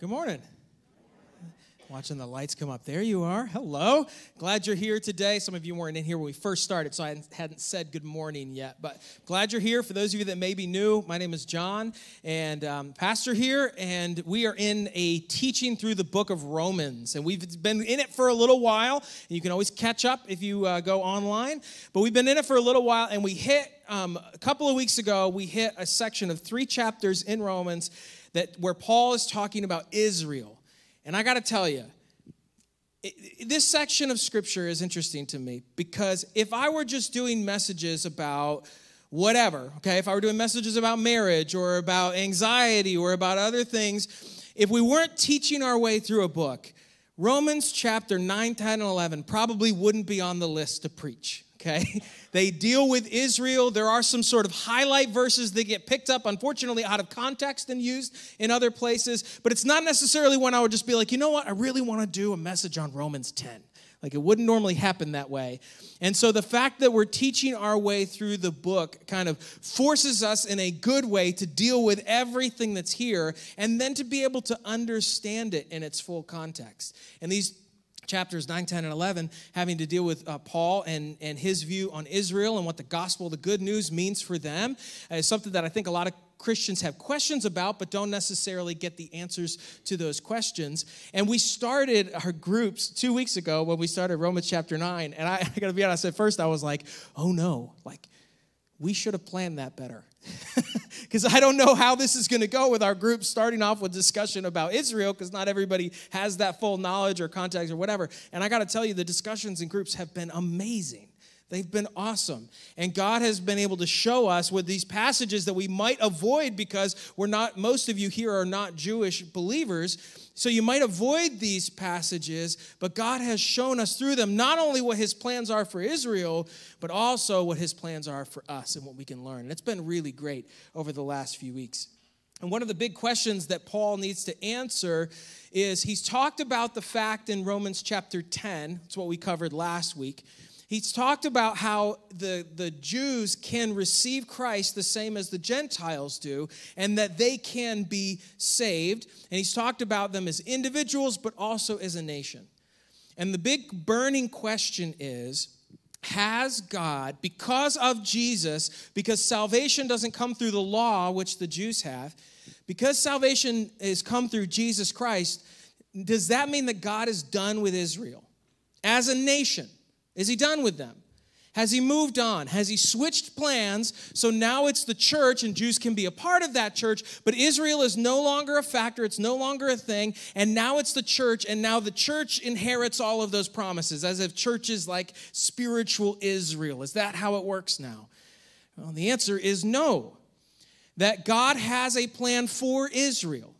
Good morning. Watching the lights come up. There you are. Hello. Glad you're here today. Some of you weren't in here when we first started, so I hadn't said good morning yet. But glad you're here. For those of you that may be new, my name is John, and um, pastor here, and we are in a teaching through the book of Romans, and we've been in it for a little while. And you can always catch up if you uh, go online. But we've been in it for a little while, and we hit um, a couple of weeks ago. We hit a section of three chapters in Romans that where Paul is talking about Israel. And I got to tell you, this section of scripture is interesting to me because if I were just doing messages about whatever, okay, if I were doing messages about marriage or about anxiety or about other things, if we weren't teaching our way through a book, Romans chapter 9, 10, and 11 probably wouldn't be on the list to preach okay? They deal with Israel. There are some sort of highlight verses that get picked up, unfortunately, out of context and used in other places. But it's not necessarily when I would just be like, you know what? I really want to do a message on Romans 10. Like it wouldn't normally happen that way. And so the fact that we're teaching our way through the book kind of forces us in a good way to deal with everything that's here and then to be able to understand it in its full context. And these chapters 9, 10, and 11, having to deal with uh, Paul and, and his view on Israel and what the gospel, the good news, means for them. Uh, is something that I think a lot of Christians have questions about, but don't necessarily get the answers to those questions. And we started our groups two weeks ago when we started Romans chapter 9. And I, I gotta be honest, at first I was like, oh no, like, we should have planned that better because I don't know how this is going to go with our group starting off with discussion about Israel because not everybody has that full knowledge or context or whatever. And I got to tell you, the discussions in groups have been amazing. They've been awesome. And God has been able to show us with these passages that we might avoid because we're not, most of you here are not Jewish believers. So you might avoid these passages, but God has shown us through them not only what his plans are for Israel, but also what his plans are for us and what we can learn. And it's been really great over the last few weeks. And one of the big questions that Paul needs to answer is he's talked about the fact in Romans chapter 10, it's what we covered last week He's talked about how the, the Jews can receive Christ the same as the Gentiles do, and that they can be saved. And he's talked about them as individuals, but also as a nation. And the big burning question is Has God, because of Jesus, because salvation doesn't come through the law, which the Jews have, because salvation has come through Jesus Christ, does that mean that God is done with Israel as a nation? Is he done with them? Has he moved on? Has he switched plans so now it's the church and Jews can be a part of that church, but Israel is no longer a factor, it's no longer a thing, and now it's the church, and now the church inherits all of those promises as if church is like spiritual Israel. Is that how it works now? Well, the answer is no. That God has a plan for Israel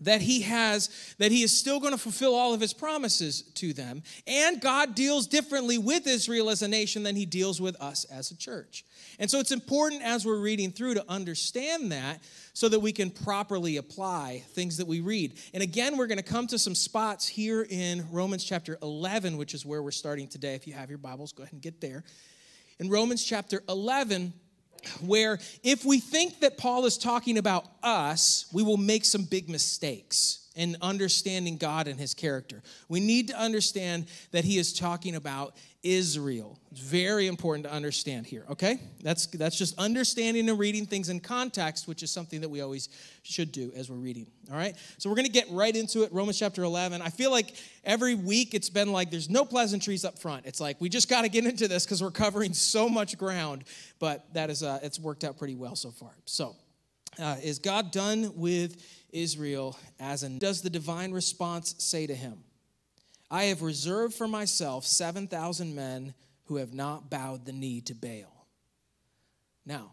that he has that he is still going to fulfill all of his promises to them. And god deals differently with israel as a nation than he deals with us as a church. And so it's important as we're reading through to understand that so that we can properly apply things that we read. And again we're going to come to some spots here in romans chapter 11 which is where we're starting today. If you have your bibles go ahead and get there. In romans chapter 11 where if we think that Paul is talking about us, we will make some big mistakes in understanding God and his character. We need to understand that he is talking about Israel. It's very important to understand here, okay? That's that's just understanding and reading things in context, which is something that we always should do as we're reading. All right? So we're going to get right into it. Romans chapter 11. I feel like every week it's been like there's no pleasantries up front. It's like we just got to get into this cuz we're covering so much ground, but that is uh it's worked out pretty well so far. So, uh, is God done with Israel as an does the divine response say to him? I have reserved for myself 7,000 men who have not bowed the knee to Baal. Now,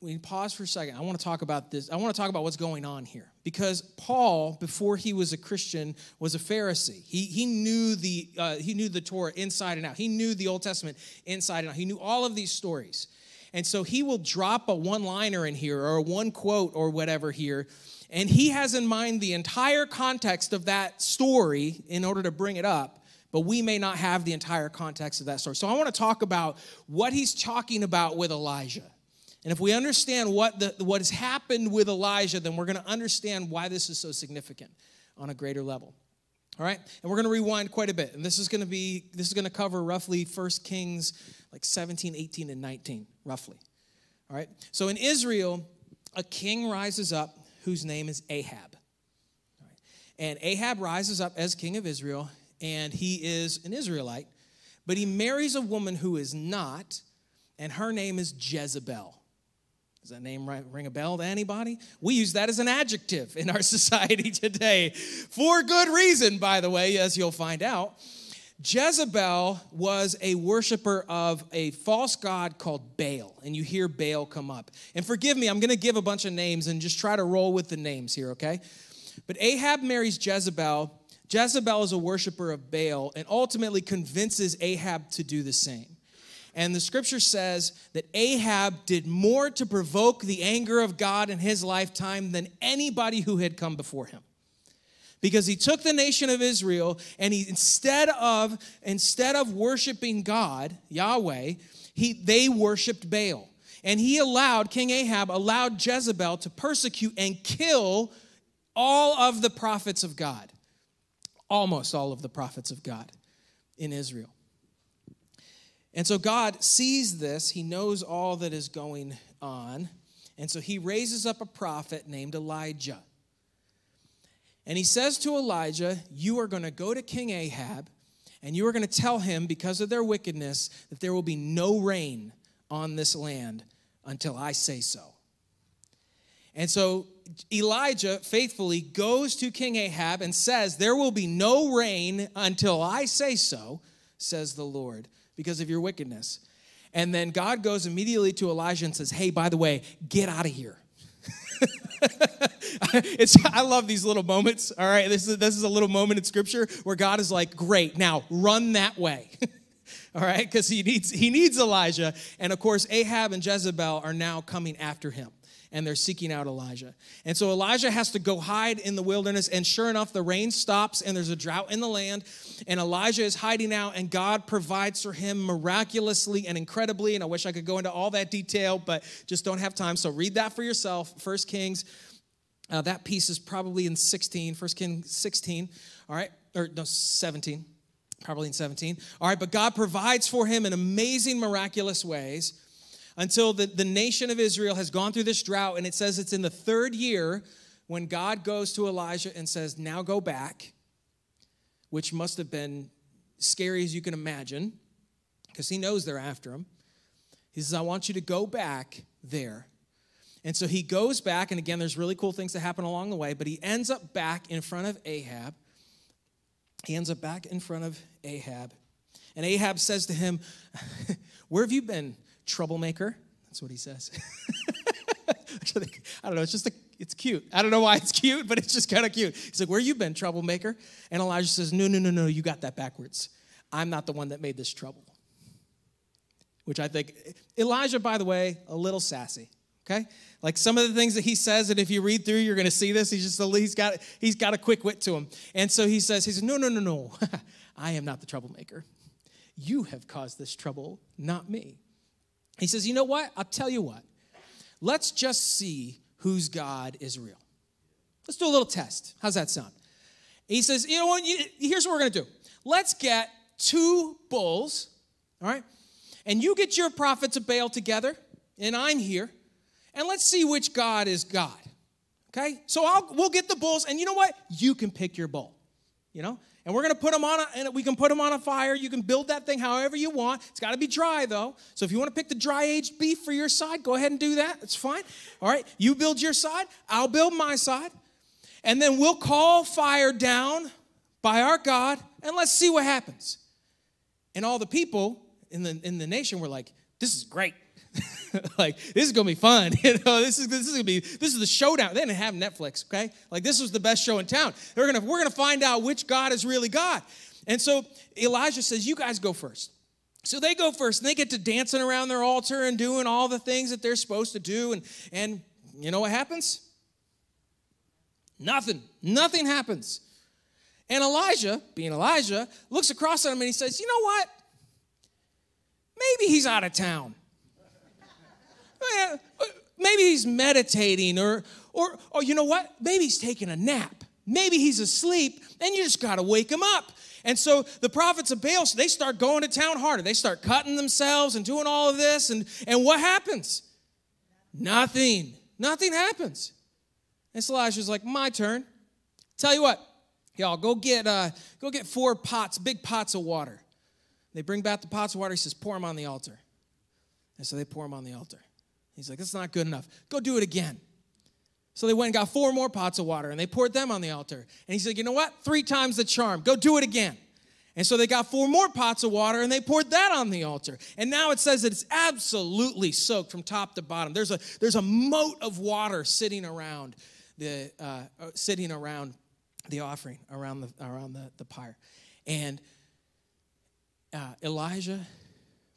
we pause for a second. I want to talk about this. I want to talk about what's going on here. Because Paul, before he was a Christian, was a Pharisee. He, he, knew the, uh, he knew the Torah inside and out. He knew the Old Testament inside and out. He knew all of these stories. And so he will drop a one liner in here or a one quote or whatever here and he has in mind the entire context of that story in order to bring it up, but we may not have the entire context of that story. So I want to talk about what he's talking about with Elijah. And if we understand what, the, what has happened with Elijah, then we're going to understand why this is so significant on a greater level. All right? And we're going to rewind quite a bit. And this is going to be, this is going to cover roughly 1 Kings like 17, 18, and 19, roughly. All right? So in Israel, a king rises up whose name is Ahab. And Ahab rises up as king of Israel, and he is an Israelite, but he marries a woman who is not, and her name is Jezebel. Does that name ring a bell to anybody? We use that as an adjective in our society today for good reason, by the way, as you'll find out. Jezebel was a worshiper of a false god called Baal, and you hear Baal come up. And forgive me, I'm going to give a bunch of names and just try to roll with the names here, okay? But Ahab marries Jezebel. Jezebel is a worshiper of Baal and ultimately convinces Ahab to do the same. And the scripture says that Ahab did more to provoke the anger of God in his lifetime than anybody who had come before him. Because he took the nation of Israel and he instead of instead of worshiping God, Yahweh, he they worshiped Baal. And he allowed King Ahab allowed Jezebel to persecute and kill all of the prophets of God. Almost all of the prophets of God in Israel. And so God sees this, He knows all that is going on. And so He raises up a prophet named Elijah. And He says to Elijah, You are going to go to King Ahab, and you are going to tell him, because of their wickedness, that there will be no rain on this land until I say so. And so Elijah faithfully goes to King Ahab and says, There will be no rain until I say so, says the Lord because of your wickedness. And then God goes immediately to Elijah and says, Hey, by the way, get out of here. it's, I love these little moments. All right, this is, this is a little moment in scripture where God is like, Great, now run that way. all right, because he needs, he needs Elijah. And of course, Ahab and Jezebel are now coming after him and they're seeking out Elijah. And so Elijah has to go hide in the wilderness, and sure enough, the rain stops and there's a drought in the land. And Elijah is hiding out, and God provides for him miraculously and incredibly. And I wish I could go into all that detail, but just don't have time. So read that for yourself. First Kings, uh, that piece is probably in 16, First Kings 16, all right, or no, 17, probably in 17. All right, but God provides for him in amazing, miraculous ways until the, the nation of Israel has gone through this drought. And it says it's in the third year when God goes to Elijah and says, Now go back, which must have been scary as you can imagine, because he knows they're after him. He says, I want you to go back there. And so he goes back, and again, there's really cool things that happen along the way, but he ends up back in front of Ahab. He ends up back in front of Ahab. And Ahab says to him, Where have you been troublemaker. That's what he says. I don't know. It's just a, it's cute. I don't know why it's cute, but it's just kind of cute. He's like, "Where you been, troublemaker?" And Elijah says, "No, no, no, no. You got that backwards. I'm not the one that made this trouble." Which I think Elijah, by the way, a little sassy. Okay, like some of the things that he says, and if you read through, you're going to see this. He's just he's got he's got a quick wit to him, and so he says, he says, "No, no, no, no. I am not the troublemaker. You have caused this trouble, not me." He says, You know what? I'll tell you what. Let's just see whose God is real. Let's do a little test. How's that sound? He says, You know what? Here's what we're going to do. Let's get two bulls, all right? And you get your prophets of Baal together, and I'm here, and let's see which God is God. Okay? So I'll, we'll get the bulls, and you know what? You can pick your bull. You know? And we're going to put them on a, and we can put them on a fire. You can build that thing however you want. It's got to be dry though. So if you want to pick the dry aged beef for your side go ahead and do that. It's fine. All right you build your side i'll build my side. And then we'll call fire down by our god and let's see what happens. And all the people in the in the nation were like this is great like this is gonna be fun. You know, this is this is gonna be this is the showdown. They didn't have Netflix, okay? Like this was the best show in town. They're gonna we're gonna find out which God is really God. And so Elijah says, "You guys go first. So they go first, and they get to dancing around their altar and doing all the things that they're supposed to do. And and you know what happens? Nothing. Nothing happens. And Elijah, being Elijah, looks across at him and he says, You know what? Maybe he's out of town. Eh, maybe he's meditating, or, or, or you know what? Maybe he's taking a nap. Maybe he's asleep, and you just got to wake him up. And so the prophets of Baal, they start going to town harder. They start cutting themselves and doing all of this. And, and what happens? Nothing. Nothing happens. And Elijah's like, my turn. Tell you what, y'all, go get, uh, go get four pots, big pots of water. They bring back the pots of water. He says, pour them on the altar. And so they pour them on the altar. He's like, that's not good enough. Go do it again. So they went and got four more pots of water and they poured them on the altar. And he said, You know what? Three times the charm. Go do it again. And so they got four more pots of water and they poured that on the altar. And now it says that it's absolutely soaked from top to bottom. There's a, there's a moat of water sitting around the, uh, uh sitting around the offering, around the, around the, the pyre. And uh, Elijah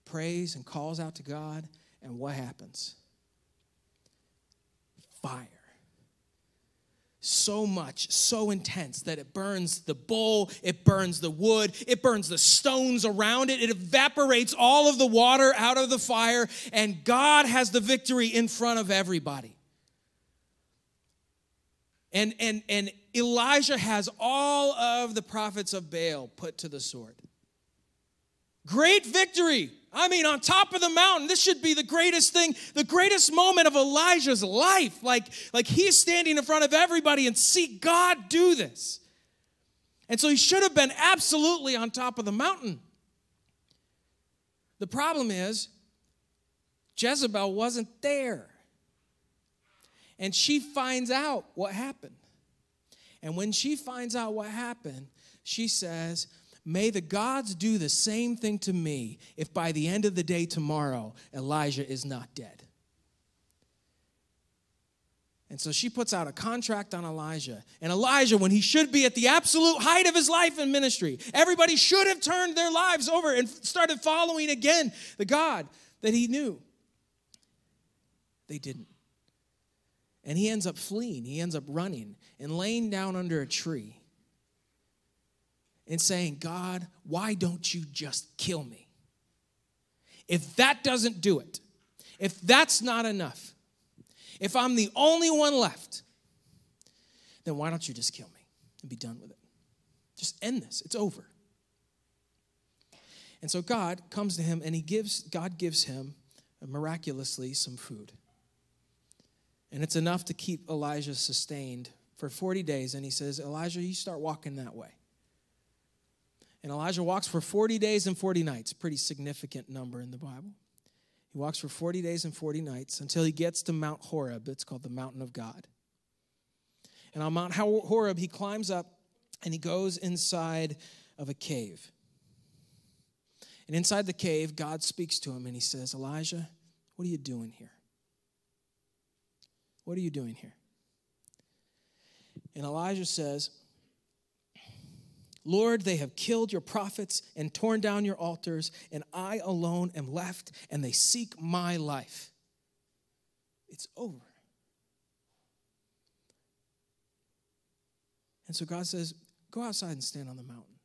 prays and calls out to God. And what happens? Fire so much, so intense that it burns the bowl, it burns the wood, it burns the stones around it, it evaporates all of the water out of the fire, and God has the victory in front of everybody. And, and, and Elijah has all of the prophets of Baal put to the sword. Great victory. I mean, on top of the mountain, this should be the greatest thing, the greatest moment of Elijah's life. Like, like he's standing in front of everybody and see God do this. And so he should have been absolutely on top of the mountain. The problem is, Jezebel wasn't there. And she finds out what happened. And when she finds out what happened, she says, May the gods do the same thing to me if by the end of the day tomorrow Elijah is not dead. And so she puts out a contract on Elijah. And Elijah, when he should be at the absolute height of his life and ministry, everybody should have turned their lives over and started following again the God that he knew. They didn't. And he ends up fleeing, he ends up running and laying down under a tree and saying, God, why don't you just kill me? If that doesn't do it, if that's not enough, if I'm the only one left, then why don't you just kill me and be done with it? Just end this. It's over. And so God comes to him and he gives God gives him miraculously some food. And it's enough to keep Elijah sustained for 40 days and he says, "Elijah, you start walking that way." And Elijah walks for 40 days and 40 nights, pretty significant number in the Bible. He walks for 40 days and 40 nights until he gets to Mount Horeb. It's called the Mountain of God. And on Mount Horeb, he climbs up and he goes inside of a cave. And inside the cave, God speaks to him and he says, Elijah, what are you doing here? What are you doing here? And Elijah says, Lord, they have killed your prophets and torn down your altars, and I alone am left, and they seek my life. It's over. And so God says, Go outside and stand on the mountain.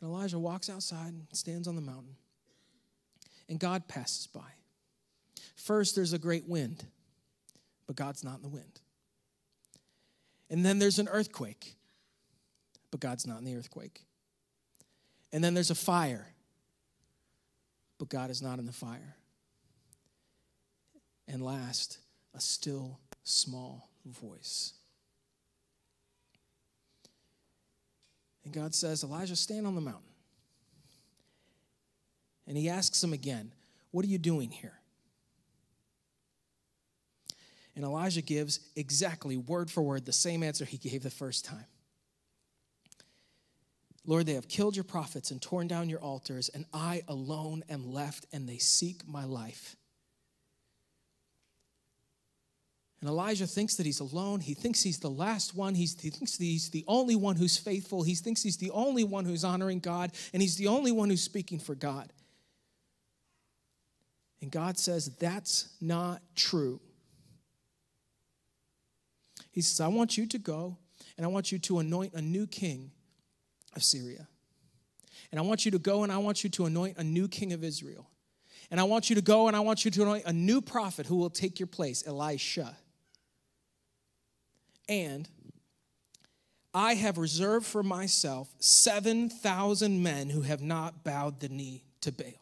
And Elijah walks outside and stands on the mountain, and God passes by. First, there's a great wind, but God's not in the wind. And then there's an earthquake, but God's not in the earthquake. And then there's a fire, but God is not in the fire. And last, a still small voice. And God says, Elijah, stand on the mountain. And he asks him again, What are you doing here? And Elijah gives exactly word for word the same answer he gave the first time. Lord, they have killed your prophets and torn down your altars, and I alone am left, and they seek my life. And Elijah thinks that he's alone. He thinks he's the last one. He's, he thinks he's the only one who's faithful. He thinks he's the only one who's honoring God, and he's the only one who's speaking for God. And God says, That's not true. He says, I want you to go, and I want you to anoint a new king of Syria. And I want you to go and I want you to anoint a new king of Israel. And I want you to go and I want you to anoint a new prophet who will take your place, Elisha. And I have reserved for myself 7,000 men who have not bowed the knee to Baal.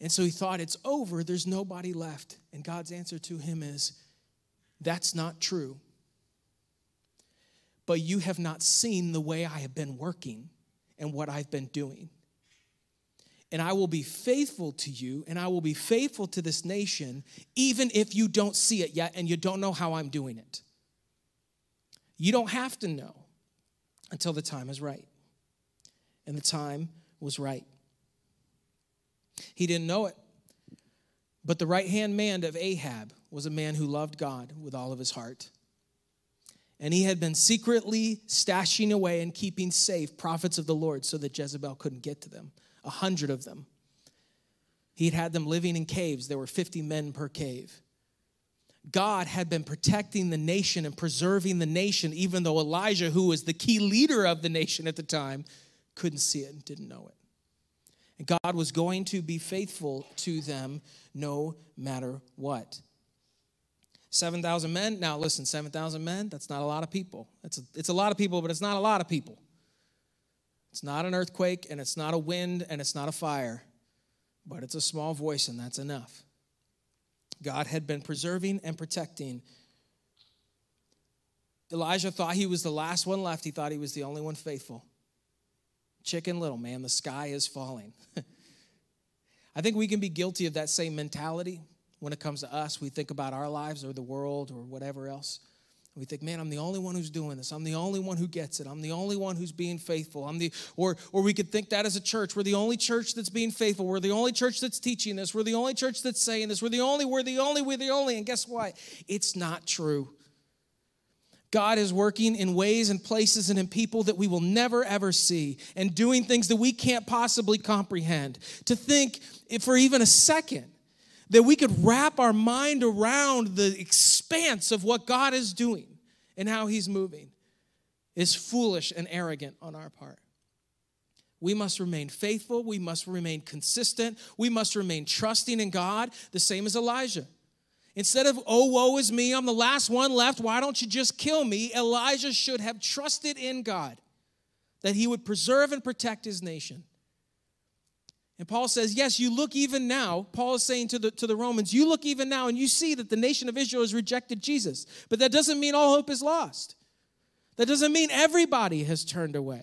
And so he thought, it's over, there's nobody left. And God's answer to him is, that's not true. But you have not seen the way I have been working and what I've been doing. And I will be faithful to you and I will be faithful to this nation, even if you don't see it yet and you don't know how I'm doing it. You don't have to know until the time is right. And the time was right. He didn't know it. But the right hand man of Ahab was a man who loved God with all of his heart. And he had been secretly stashing away and keeping safe prophets of the Lord so that Jezebel couldn't get to them, a hundred of them. He had had them living in caves. There were 50 men per cave. God had been protecting the nation and preserving the nation, even though Elijah, who was the key leader of the nation at the time, couldn't see it and didn't know it. And God was going to be faithful to them no matter what. 7,000 men. Now, listen, 7,000 men, that's not a lot of people. It's a, it's a lot of people, but it's not a lot of people. It's not an earthquake, and it's not a wind, and it's not a fire, but it's a small voice, and that's enough. God had been preserving and protecting. Elijah thought he was the last one left, he thought he was the only one faithful. Chicken little, man, the sky is falling. I think we can be guilty of that same mentality when it comes to us. We think about our lives or the world or whatever else. We think, man, I'm the only one who's doing this. I'm the only one who gets it. I'm the only one who's being faithful. I'm the or or we could think that as a church. We're the only church that's being faithful. We're the only church that's teaching this. We're the only church that's saying this. We're the only, we're the only, we're the only. And guess what? It's not true. God is working in ways and places and in people that we will never ever see and doing things that we can't possibly comprehend. To think for even a second that we could wrap our mind around the expanse of what God is doing and how He's moving is foolish and arrogant on our part. We must remain faithful. We must remain consistent. We must remain trusting in God, the same as Elijah. Instead of, oh, woe is me, I'm the last one left, why don't you just kill me? Elijah should have trusted in God that he would preserve and protect his nation. And Paul says, Yes, you look even now. Paul is saying to the, to the Romans, You look even now and you see that the nation of Israel has rejected Jesus. But that doesn't mean all hope is lost. That doesn't mean everybody has turned away.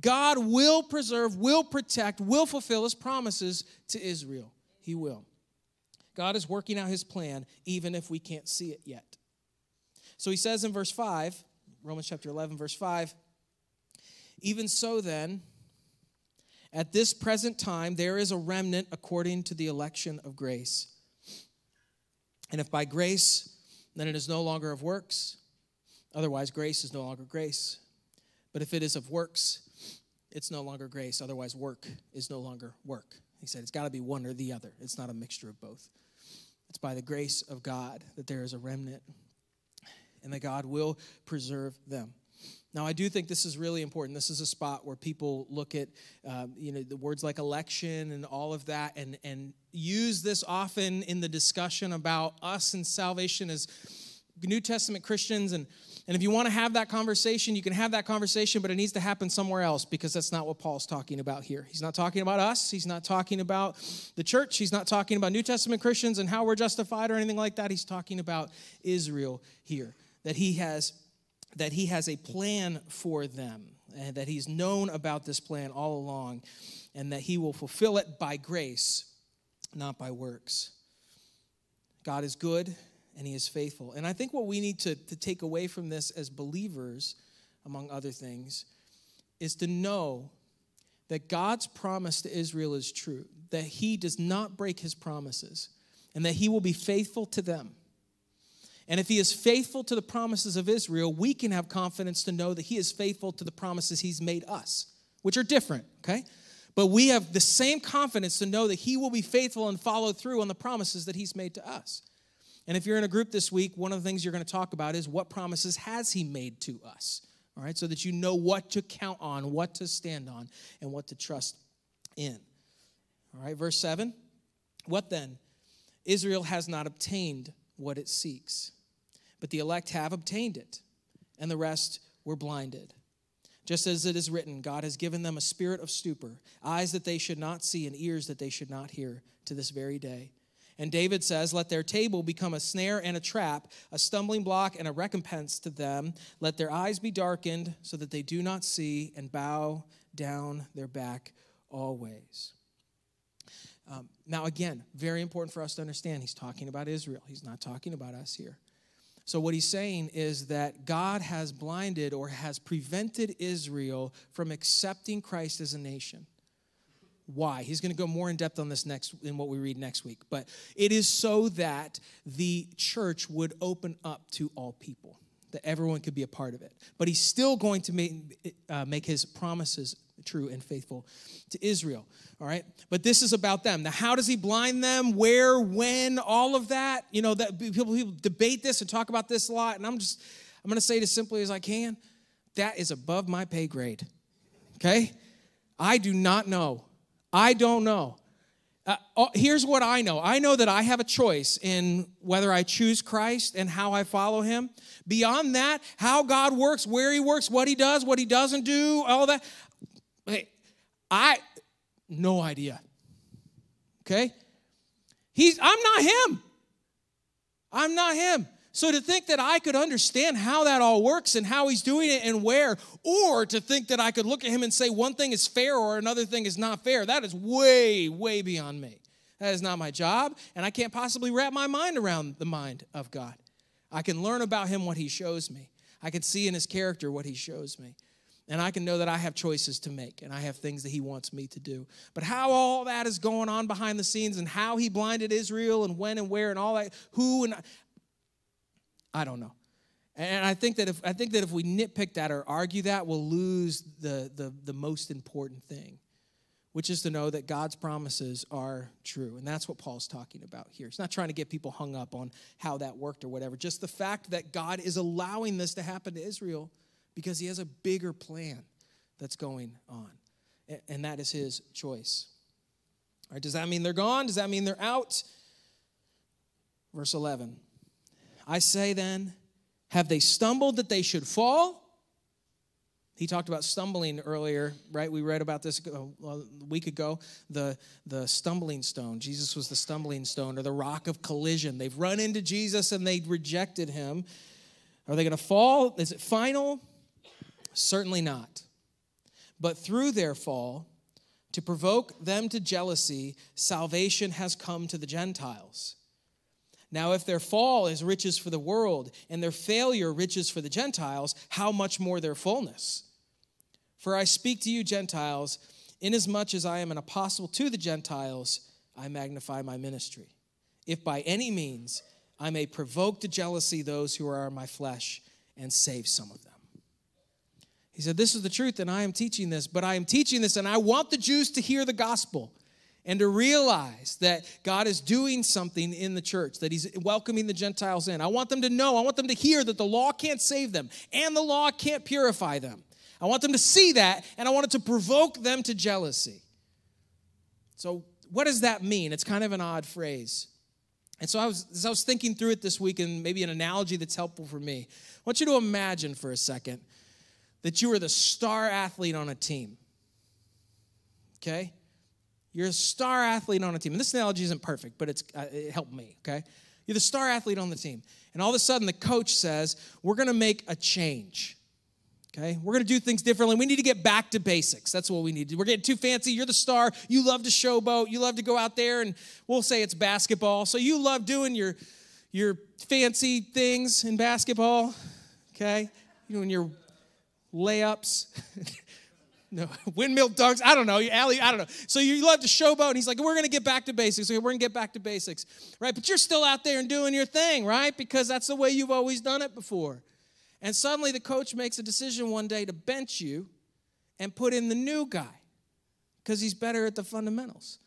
God will preserve, will protect, will fulfill his promises to Israel. He will. God is working out his plan even if we can't see it yet. So he says in verse 5, Romans chapter 11, verse 5, even so then, at this present time, there is a remnant according to the election of grace. And if by grace, then it is no longer of works. Otherwise, grace is no longer grace. But if it is of works, it's no longer grace. Otherwise, work is no longer work. He said it's got to be one or the other, it's not a mixture of both. It's by the grace of God that there is a remnant and that God will preserve them. Now, I do think this is really important. This is a spot where people look at, um, you know, the words like election and all of that, and and use this often in the discussion about us and salvation as New Testament Christians. And and if you want to have that conversation, you can have that conversation, but it needs to happen somewhere else because that's not what Paul's talking about here. He's not talking about us. He's not talking about the church. He's not talking about New Testament Christians and how we're justified or anything like that. He's talking about Israel here. That he has that he has a plan for them and that he's known about this plan all along and that he will fulfill it by grace, not by works. God is good and he is faithful. And I think what we need to, to take away from this as believers, among other things, is to know that God's promise to Israel is true, that he does not break his promises, and that he will be faithful to them. And if he is faithful to the promises of Israel, we can have confidence to know that he is faithful to the promises he's made us, which are different, okay? But we have the same confidence to know that he will be faithful and follow through on the promises that he's made to us. And if you're in a group this week, one of the things you're going to talk about is what promises has he made to us, all right? So that you know what to count on, what to stand on, and what to trust in. All right, verse 7. What then? Israel has not obtained what it seeks, but the elect have obtained it, and the rest were blinded. Just as it is written, God has given them a spirit of stupor, eyes that they should not see, and ears that they should not hear to this very day. And David says, Let their table become a snare and a trap, a stumbling block and a recompense to them. Let their eyes be darkened so that they do not see and bow down their back always. Um, now, again, very important for us to understand, he's talking about Israel. He's not talking about us here. So, what he's saying is that God has blinded or has prevented Israel from accepting Christ as a nation. Why? He's going to go more in depth on this next in what we read next week. But it is so that the church would open up to all people, that everyone could be a part of it. But he's still going to make, uh, make his promises true and faithful to Israel. All right? But this is about them. Now, how does he blind them? Where, when, all of that? You know, that people, people debate this and talk about this a lot. And I'm just, I'm going to say it as simply as I can. That is above my pay grade. Okay? I do not know. I don't know. Uh, oh, here's what I know I know that I have a choice in whether I choose Christ and how I follow him. Beyond that, how God works, where he works, what he does, what he doesn't do, all that. Hey, I, no idea. Okay? He's, I'm not him. I'm not him. So to think that I could understand how that all works and how he's doing it and where, or to think that I could look at him and say one thing is fair or another thing is not fair, that is way, way beyond me. That is not my job, and I can't possibly wrap my mind around the mind of God. I can learn about him what he shows me. I can see in his character what he shows me. And I can know that I have choices to make and I have things that he wants me to do. But how all that is going on behind the scenes and how he blinded Israel and when and where and all that, who and I don't know. And I think that if I think that if we nitpick that or argue that, we'll lose the, the, the most important thing, which is to know that God's promises are true. And that's what Paul's talking about here. He's not trying to get people hung up on how that worked or whatever. Just the fact that God is allowing this to happen to Israel because he has a bigger plan that's going on. And that is his choice. All right, does that mean they're gone? Does that mean they're out? Verse 11. I say then, have they stumbled that they should fall? He talked about stumbling earlier, right? We read about this a week ago. The, the stumbling stone. Jesus was the stumbling stone or the rock of collision. They've run into Jesus and they rejected him. Are they going to fall? Is it final? Certainly not. But through their fall, to provoke them to jealousy, salvation has come to the Gentiles now, if their fall is riches for the world and their failure riches for the Gentiles, how much more their fullness? For I speak to you, Gentiles, inasmuch as I am an apostle to the Gentiles, I magnify my ministry. If by any means I may provoke to jealousy those who are my flesh and save some of them. He said, This is the truth, and I am teaching this, but I am teaching this, and I want the Jews to hear the gospel and to realize that God is doing something in the church, that He's welcoming the Gentiles in. I want them to know, I want them to hear that the law can't save them and the law can't purify them. I want them to see that, and I want it to provoke them to jealousy. So, what does that mean? It's kind of an odd phrase. And so, I was, as I was thinking through it this week, and maybe an analogy that's helpful for me, I want you to imagine for a second that you are the star athlete on a team. Okay? You're a star athlete on a team. And this analogy isn't perfect, but it's, uh, it helped me, okay? You're the star athlete on the team. And all of a sudden, the coach says, We're going to make a change. Okay? We're going to do things differently. We need to get back to basics. That's what we need to do. We're getting too fancy. You're the star. You love to showboat. You love to go out there and we'll say it's basketball. So you love doing your, your fancy things in basketball. Okay? Doing your layups. No, windmill dunks. I don't know. Alley, I don't know. So you love to showboat, and he's like, we're going to get back to basics. We're going to get back to basics, right? But you're still out there and doing your thing, right? Because that's the way you've always done it before. And suddenly the coach makes a decision one day to bench you and put in the new guy because he's better at the fundamentals.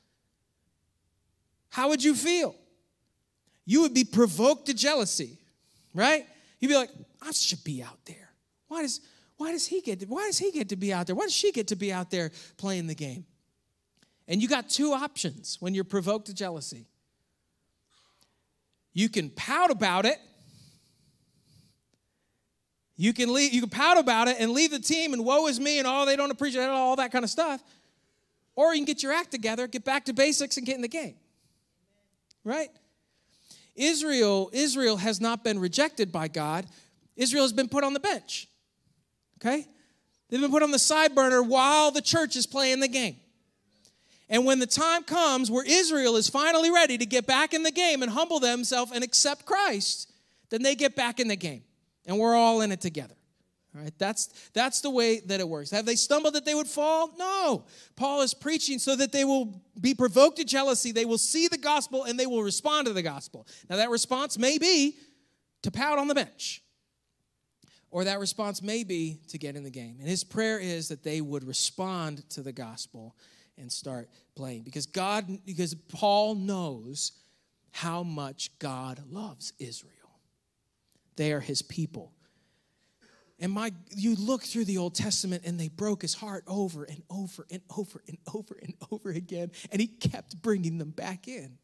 How would you feel? You would be provoked to jealousy, right? You'd be like, I should be out there. Why does why does he get to, why does he get to be out there? Why does she get to be out there playing the game? And you got two options when you're provoked to jealousy. You can pout about it. You can leave, you can pout about it and leave the team and woe is me and all oh, they don't appreciate it, all that kind of stuff. Or you can get your act together, get back to basics and get in the game. Right? Israel, Israel has not been rejected by God. Israel has been put on the bench. Okay? They've been put on the side burner while the church is playing the game. And when the time comes where Israel is finally ready to get back in the game and humble themselves and accept Christ, then they get back in the game. And we're all in it together. All right, that's, that's the way that it works. Have they stumbled that they would fall? No. Paul is preaching so that they will be provoked to jealousy. They will see the gospel and they will respond to the gospel. Now, that response may be to pout on the bench, or that response may be to get in the game. And his prayer is that they would respond to the gospel and start playing because God, because Paul knows how much God loves Israel. They are his people. And my, you look through the Old Testament and they broke his heart over and over and over and over and over again, and he kept bringing them back in.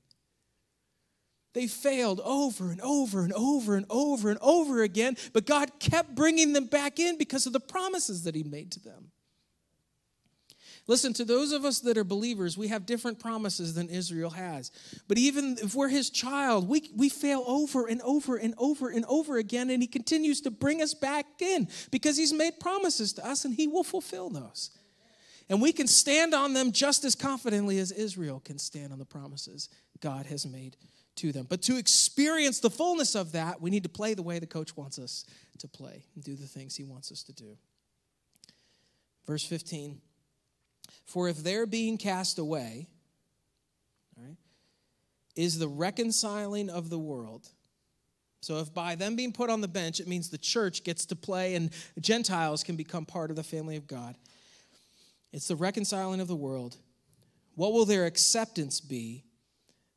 They failed over and over and over and over and over again, but God kept bringing them back in because of the promises that he made to them. Listen, to those of us that are believers, we have different promises than Israel has. But even if we're his child, we, we fail over and over and over and over again, and he continues to bring us back in because he's made promises to us and he will fulfill those. And we can stand on them just as confidently as Israel can stand on the promises God has made to them. But to experience the fullness of that, we need to play the way the coach wants us to play and do the things he wants us to do. Verse 15. For if they're being cast away, right, is the reconciling of the world. So if by them being put on the bench, it means the church gets to play and Gentiles can become part of the family of God. It's the reconciling of the world. What will their acceptance be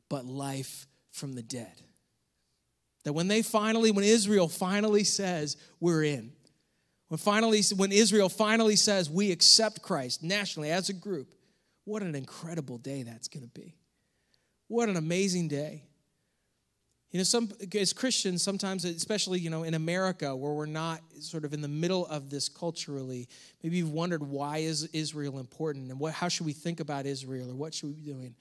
but life from the dead? That when they finally, when Israel finally says, we're in, when finally, when Israel finally says we accept Christ nationally as a group, what an incredible day that's going to be. What an amazing day. You know, some as Christians, sometimes, especially you know in America, where we're not sort of in the middle of this culturally, maybe you've wondered why is Israel important and what, how should we think about Israel or what should we be doing?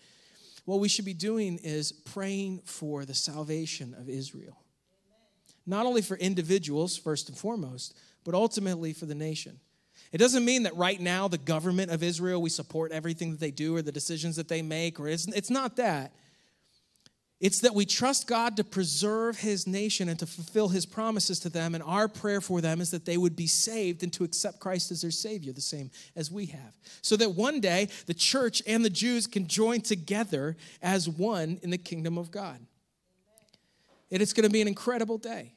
What we should be doing is praying for the salvation of Israel, not only for individuals first and foremost, but ultimately for the nation. It doesn't mean that right now the government of Israel, we support everything that they do or the decisions that they make, or it's, it's not that. It's that we trust God to preserve his nation and to fulfill his promises to them. And our prayer for them is that they would be saved and to accept Christ as their Savior, the same as we have. So that one day the church and the Jews can join together as one in the kingdom of God. And it's going to be an incredible day.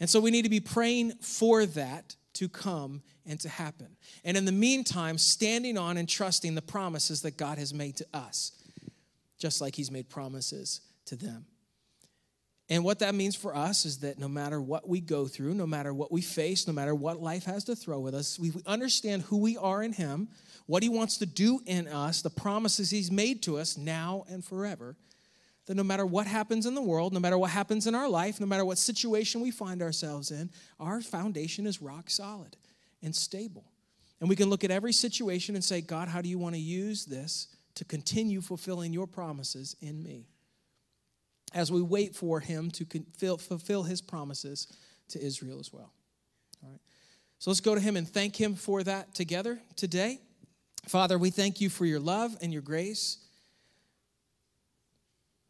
And so we need to be praying for that to come and to happen. And in the meantime, standing on and trusting the promises that God has made to us, just like He's made promises to them. And what that means for us is that no matter what we go through, no matter what we face, no matter what life has to throw with us, we understand who we are in Him, what He wants to do in us, the promises He's made to us now and forever that no matter what happens in the world, no matter what happens in our life, no matter what situation we find ourselves in, our foundation is rock solid and stable. And we can look at every situation and say, God, how do you want to use this to continue fulfilling your promises in me? As we wait for him to fulfill his promises to Israel as well. All right. So let's go to him and thank him for that together today. Father, we thank you for your love and your grace.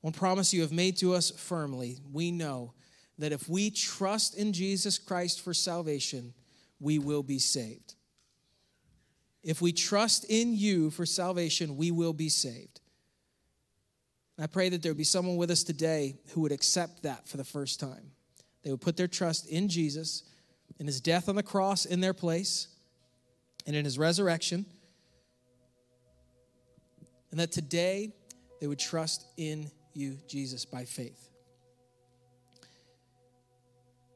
One promise you have made to us firmly we know that if we trust in Jesus Christ for salvation, we will be saved. If we trust in you for salvation, we will be saved. I pray that there would be someone with us today who would accept that for the first time. They would put their trust in Jesus, in his death on the cross in their place, and in his resurrection. And that today they would trust in you, Jesus, by faith.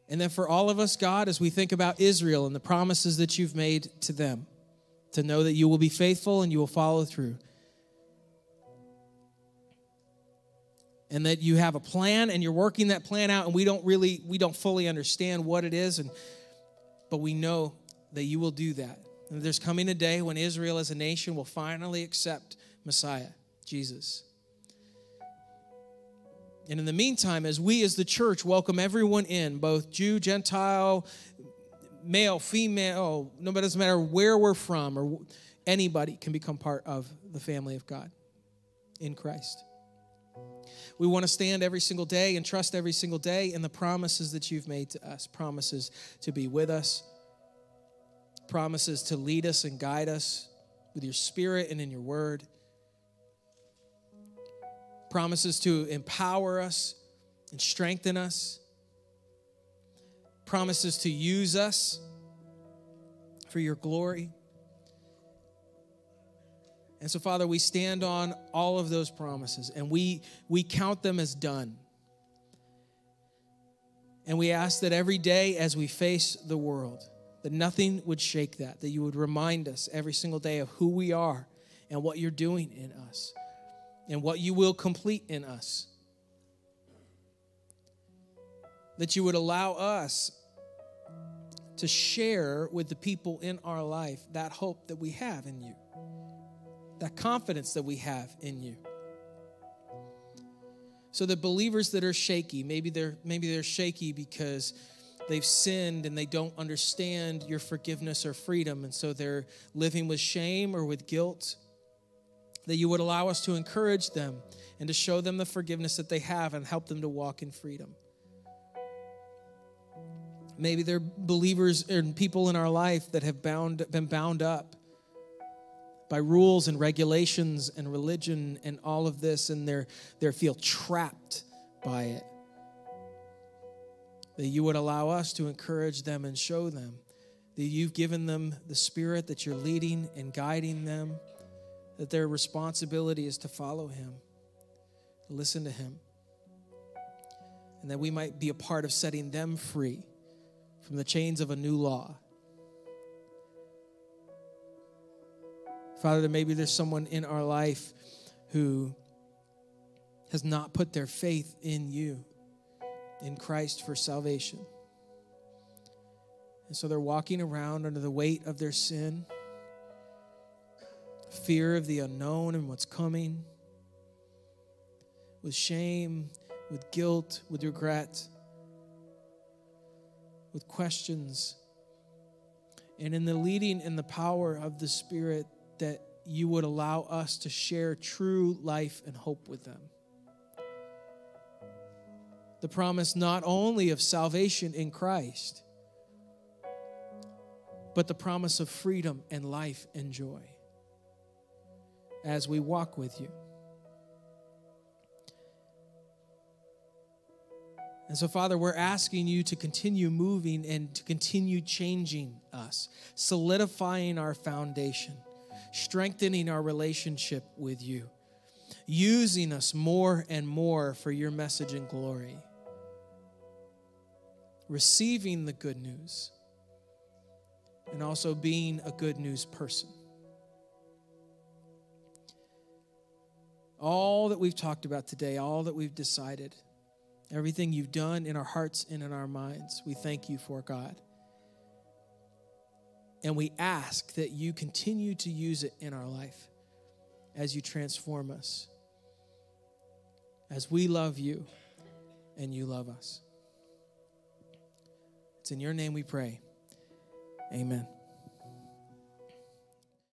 And then for all of us, God, as we think about Israel and the promises that you've made to them, to know that you will be faithful and you will follow through. And that you have a plan and you're working that plan out and we don't really we don't fully understand what it is and but we know that you will do that. And there's coming a day when Israel as a nation will finally accept Messiah, Jesus. And in the meantime, as we as the church welcome everyone in, both Jew, Gentile, male female no doesn't matter where we're from or anybody can become part of the family of God in Christ. We want to stand every single day and trust every single day in the promises that you've made to us promises to be with us, promises to lead us and guide us with your spirit and in your word, promises to empower us and strengthen us, promises to use us for your glory. And so, Father, we stand on all of those promises and we, we count them as done. And we ask that every day as we face the world, that nothing would shake that, that you would remind us every single day of who we are and what you're doing in us and what you will complete in us. That you would allow us to share with the people in our life that hope that we have in you that confidence that we have in you. So the believers that are shaky, maybe they're maybe they're shaky because they've sinned and they don't understand your forgiveness or freedom and so they're living with shame or with guilt that you would allow us to encourage them and to show them the forgiveness that they have and help them to walk in freedom. Maybe they're believers and people in our life that have bound, been bound up by rules and regulations and religion and all of this, and they're, they feel trapped by it. That you would allow us to encourage them and show them that you've given them the Spirit, that you're leading and guiding them, that their responsibility is to follow Him, listen to Him, and that we might be a part of setting them free from the chains of a new law Father, maybe there's someone in our life who has not put their faith in you, in Christ for salvation. And so they're walking around under the weight of their sin, fear of the unknown and what's coming, with shame, with guilt, with regret, with questions. And in the leading and the power of the Spirit, that you would allow us to share true life and hope with them. The promise not only of salvation in Christ, but the promise of freedom and life and joy as we walk with you. And so, Father, we're asking you to continue moving and to continue changing us, solidifying our foundation strengthening our relationship with you, using us more and more for your message and glory, receiving the good news, and also being a good news person. All that we've talked about today, all that we've decided, everything you've done in our hearts and in our minds, we thank you for, God. And we ask that you continue to use it in our life as you transform us, as we love you and you love us. It's in your name we pray. Amen.